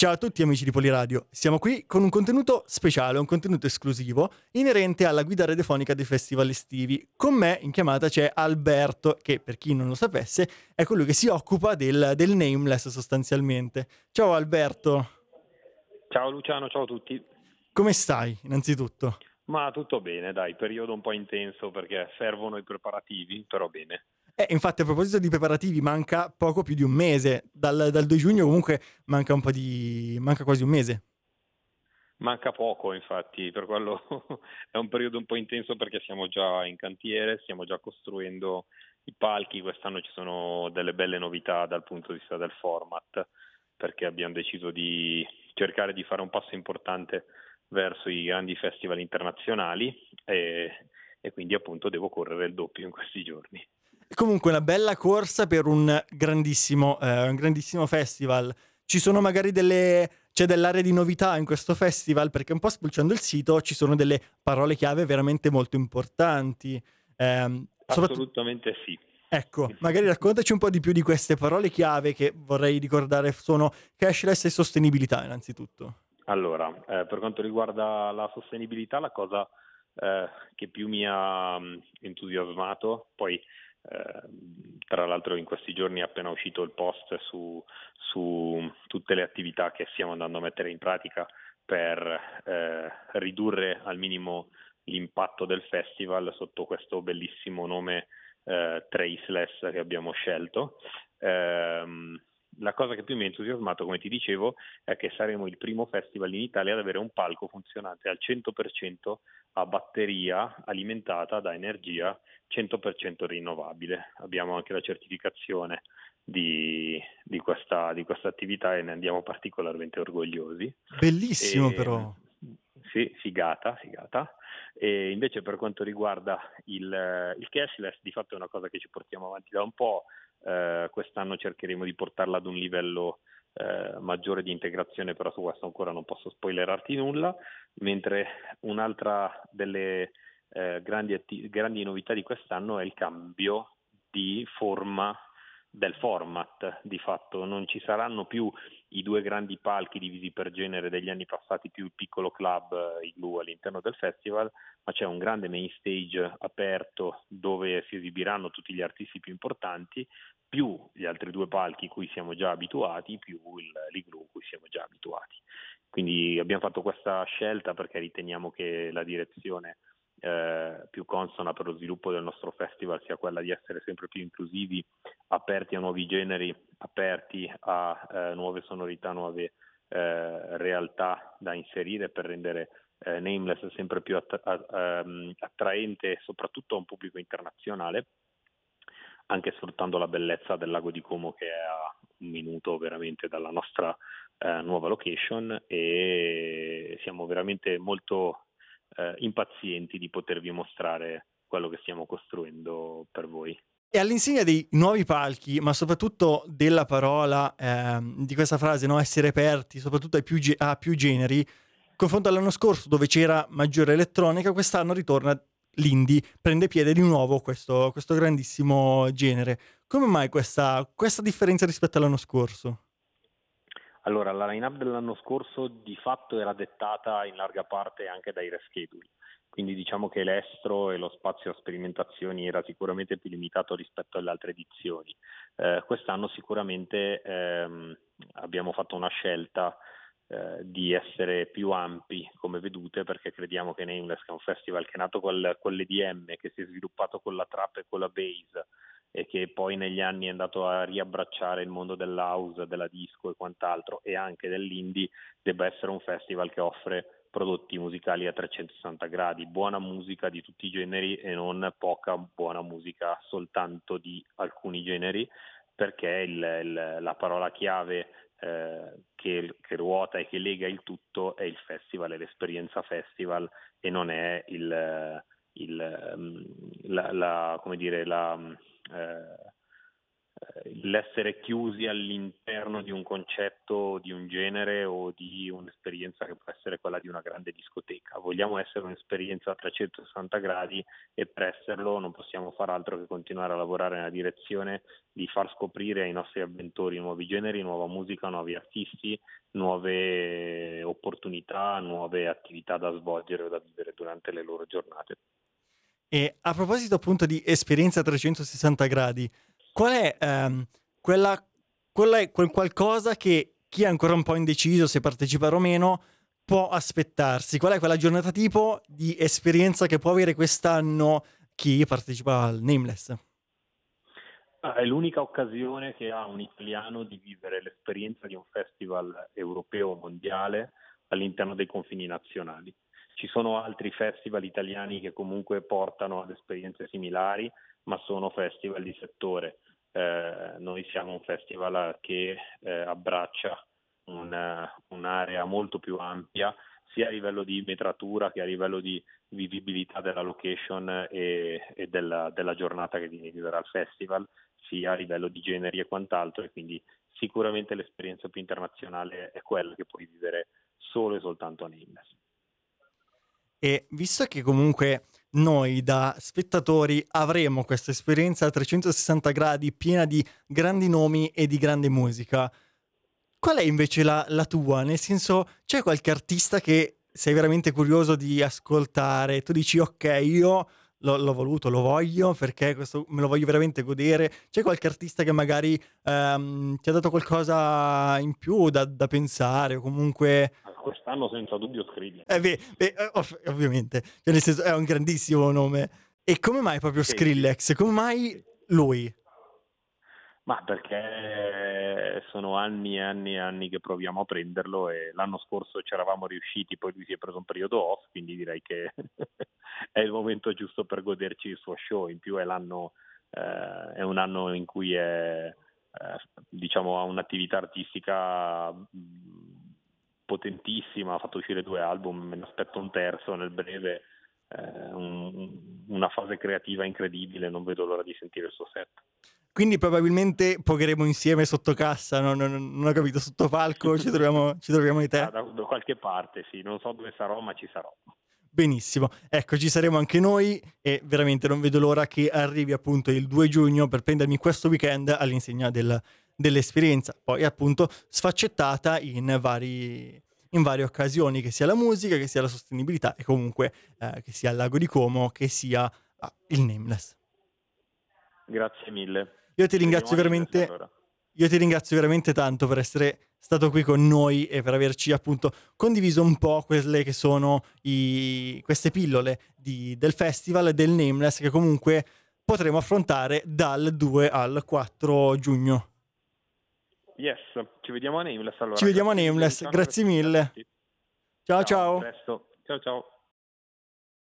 Ciao a tutti amici di Poliradio, siamo qui con un contenuto speciale, un contenuto esclusivo inerente alla guida radiofonica dei festival estivi. Con me in chiamata c'è Alberto, che per chi non lo sapesse è colui che si occupa del, del nameless sostanzialmente. Ciao Alberto. Ciao Luciano, ciao a tutti. Come stai innanzitutto? Ma tutto bene, dai, periodo un po' intenso perché servono i preparativi, però bene. Eh, infatti, a proposito di preparativi, manca poco più di un mese. Dal, dal 2 giugno, comunque, manca un di. manca quasi un mese. Manca poco, infatti, per quello è un periodo un po' intenso perché siamo già in cantiere, stiamo già costruendo i palchi. Quest'anno ci sono delle belle novità dal punto di vista del format, perché abbiamo deciso di cercare di fare un passo importante verso i grandi festival internazionali e, e quindi appunto devo correre il doppio in questi giorni. Comunque una bella corsa per un grandissimo, eh, un grandissimo festival. Ci sono magari delle... c'è dell'area di novità in questo festival perché un po' spulciando il sito ci sono delle parole chiave veramente molto importanti. Eh, Assolutamente sì. Ecco, magari raccontaci un po' di più di queste parole chiave che vorrei ricordare sono cashless e sostenibilità innanzitutto. Allora, eh, per quanto riguarda la sostenibilità, la cosa eh, che più mi ha mm, entusiasmato, poi tra l'altro in questi giorni è appena uscito il post su, su, tutte le attività che stiamo andando a mettere in pratica per eh, ridurre al minimo l'impatto del festival sotto questo bellissimo nome eh, Traceless che abbiamo scelto. Eh, la cosa che più mi ha entusiasmato, come ti dicevo, è che saremo il primo festival in Italia ad avere un palco funzionante al 100% a batteria alimentata da energia 100% rinnovabile. Abbiamo anche la certificazione di, di, questa, di questa attività e ne andiamo particolarmente orgogliosi. Bellissimo e, però. Sì, figata, figata. E invece per quanto riguarda il, il cashless, di fatto è una cosa che ci portiamo avanti da un po', eh, quest'anno cercheremo di portarla ad un livello eh, maggiore di integrazione, però su questo ancora non posso spoilerarti nulla, mentre un'altra delle eh, grandi, atti- grandi novità di quest'anno è il cambio di forma del format di fatto, non ci saranno più i due grandi palchi divisi per genere degli anni passati più il piccolo club eh, igloo all'interno del festival, ma c'è un grande main stage aperto dove si esibiranno tutti gli artisti più importanti, più gli altri due palchi cui siamo già abituati, più il, l'igloo cui siamo già abituati. Quindi abbiamo fatto questa scelta perché riteniamo che la direzione eh, più consona per lo sviluppo del nostro festival sia quella di essere sempre più inclusivi, aperti a nuovi generi, aperti a eh, nuove sonorità, nuove eh, realtà da inserire per rendere eh, Nameless sempre più att- ehm, attraente soprattutto a un pubblico internazionale, anche sfruttando la bellezza del lago di Como che è a un minuto veramente dalla nostra eh, nuova location e siamo veramente molto eh, impazienti di potervi mostrare quello che stiamo costruendo per voi. E all'insegna dei nuovi palchi, ma soprattutto della parola, eh, di questa frase, no? essere aperti, soprattutto a più, ge- a più generi, confronto all'anno scorso dove c'era maggiore elettronica, quest'anno ritorna l'indie, prende piede di nuovo questo, questo grandissimo genere. Come mai questa, questa differenza rispetto all'anno scorso? Allora, la line-up dell'anno scorso di fatto era dettata in larga parte anche dai rescheduli, quindi diciamo che l'estro e lo spazio a sperimentazioni era sicuramente più limitato rispetto alle altre edizioni. Eh, quest'anno sicuramente ehm, abbiamo fatto una scelta eh, di essere più ampi come vedute perché crediamo che Nameless, che è un festival che è nato con l'EDM, che si è sviluppato con la trap e con la bass, e che poi negli anni è andato a riabbracciare il mondo dell'house, della disco e quant'altro e anche dell'indie, debba essere un festival che offre prodotti musicali a 360 gradi, buona musica di tutti i generi e non poca buona musica soltanto di alcuni generi, perché il, il, la parola chiave eh, che, che, ruota e che lega il tutto è il festival, è l'esperienza festival e non è il, il, la, la, come dire, la, eh, l'essere chiusi all'interno di un concetto, di un genere o di un'esperienza che può essere quella di una grande discoteca. Vogliamo essere un'esperienza a 360 gradi e per esserlo non possiamo fare altro che continuare a lavorare nella direzione di far scoprire ai nostri avventori nuovi generi, nuova musica, nuovi artisti, nuove opportunità, nuove attività da svolgere o da vivere durante le loro giornate. E a proposito appunto di esperienza a 360 gradi, qual è, ehm, quella, qual è quel qualcosa che chi è ancora un po' indeciso se partecipare o meno può aspettarsi? Qual è quella giornata tipo di esperienza che può avere quest'anno chi partecipa al Nameless? Ah, è l'unica occasione che ha un italiano di vivere l'esperienza di un festival europeo mondiale all'interno dei confini nazionali. Ci sono altri festival italiani che comunque portano ad esperienze similari, ma sono festival di settore. Eh, noi siamo un festival che eh, abbraccia un, un'area molto più ampia sia a livello di metratura che a livello di vivibilità della location e, e della, della, giornata che vivere al festival, sia a livello di generi e quant'altro e quindi sicuramente l'esperienza più internazionale è quella che puoi vivere solo e soltanto a Nameless. E visto che comunque noi da spettatori avremo questa esperienza a 360 gradi piena di grandi nomi e di grande musica, qual è invece la, la tua? Nel senso, c'è qualche artista che sei veramente curioso di ascoltare? Tu dici, ok, io l'ho, l'ho, voluto, lo voglio perché questo me lo voglio veramente godere. C'è qualche artista che magari ehm, ti ha dato qualcosa in più da, da pensare o comunque... Quest'anno senza dubbio Skrillex. Eh beh, beh, eh, ov- ovviamente, cioè, nel senso, è un grandissimo nome. E come mai proprio sì. Skrillex? Come mai lui? Ma perché sono anni e anni e anni che proviamo a prenderlo e l'anno scorso ci eravamo riusciti, poi lui si è preso un periodo off, quindi direi che è il momento giusto per goderci il suo show. In più è, l'anno, eh, è un anno in cui è, eh, diciamo, ha un'attività artistica potentissima, ha fatto uscire due album, me ne aspetto un terzo nel breve. Eh, un, una fase creativa incredibile, non vedo l'ora di sentire il suo set. Quindi probabilmente pogheremo insieme sotto cassa, no? non, non, ho capito, sotto palco ci troviamo, ci troviamo di te. Da, da, qualche parte, sì, non so dove sarò, ma ci sarò. Benissimo, ecco ci saremo anche noi e veramente non vedo l'ora che arrivi appunto il 2 giugno per prendermi questo weekend all'insegna del, dell'esperienza, poi appunto sfaccettata in, vari, in, varie occasioni, che sia la musica, che sia la sostenibilità e comunque eh, che sia il lago di Como, che sia ah, il Nameless. Grazie mille. Io ti ringrazio veramente. Io ti ringrazio veramente tanto per essere stato qui con noi e per averci appunto condiviso un po' quelle che sono i, queste pillole di, del festival del Nameless che comunque potremo affrontare dal 2 al 4 giugno. Yes, ci vediamo a Nameless allora. Ci vediamo a Nameless, grazie mille. Ciao ciao. Ciao ciao. ciao.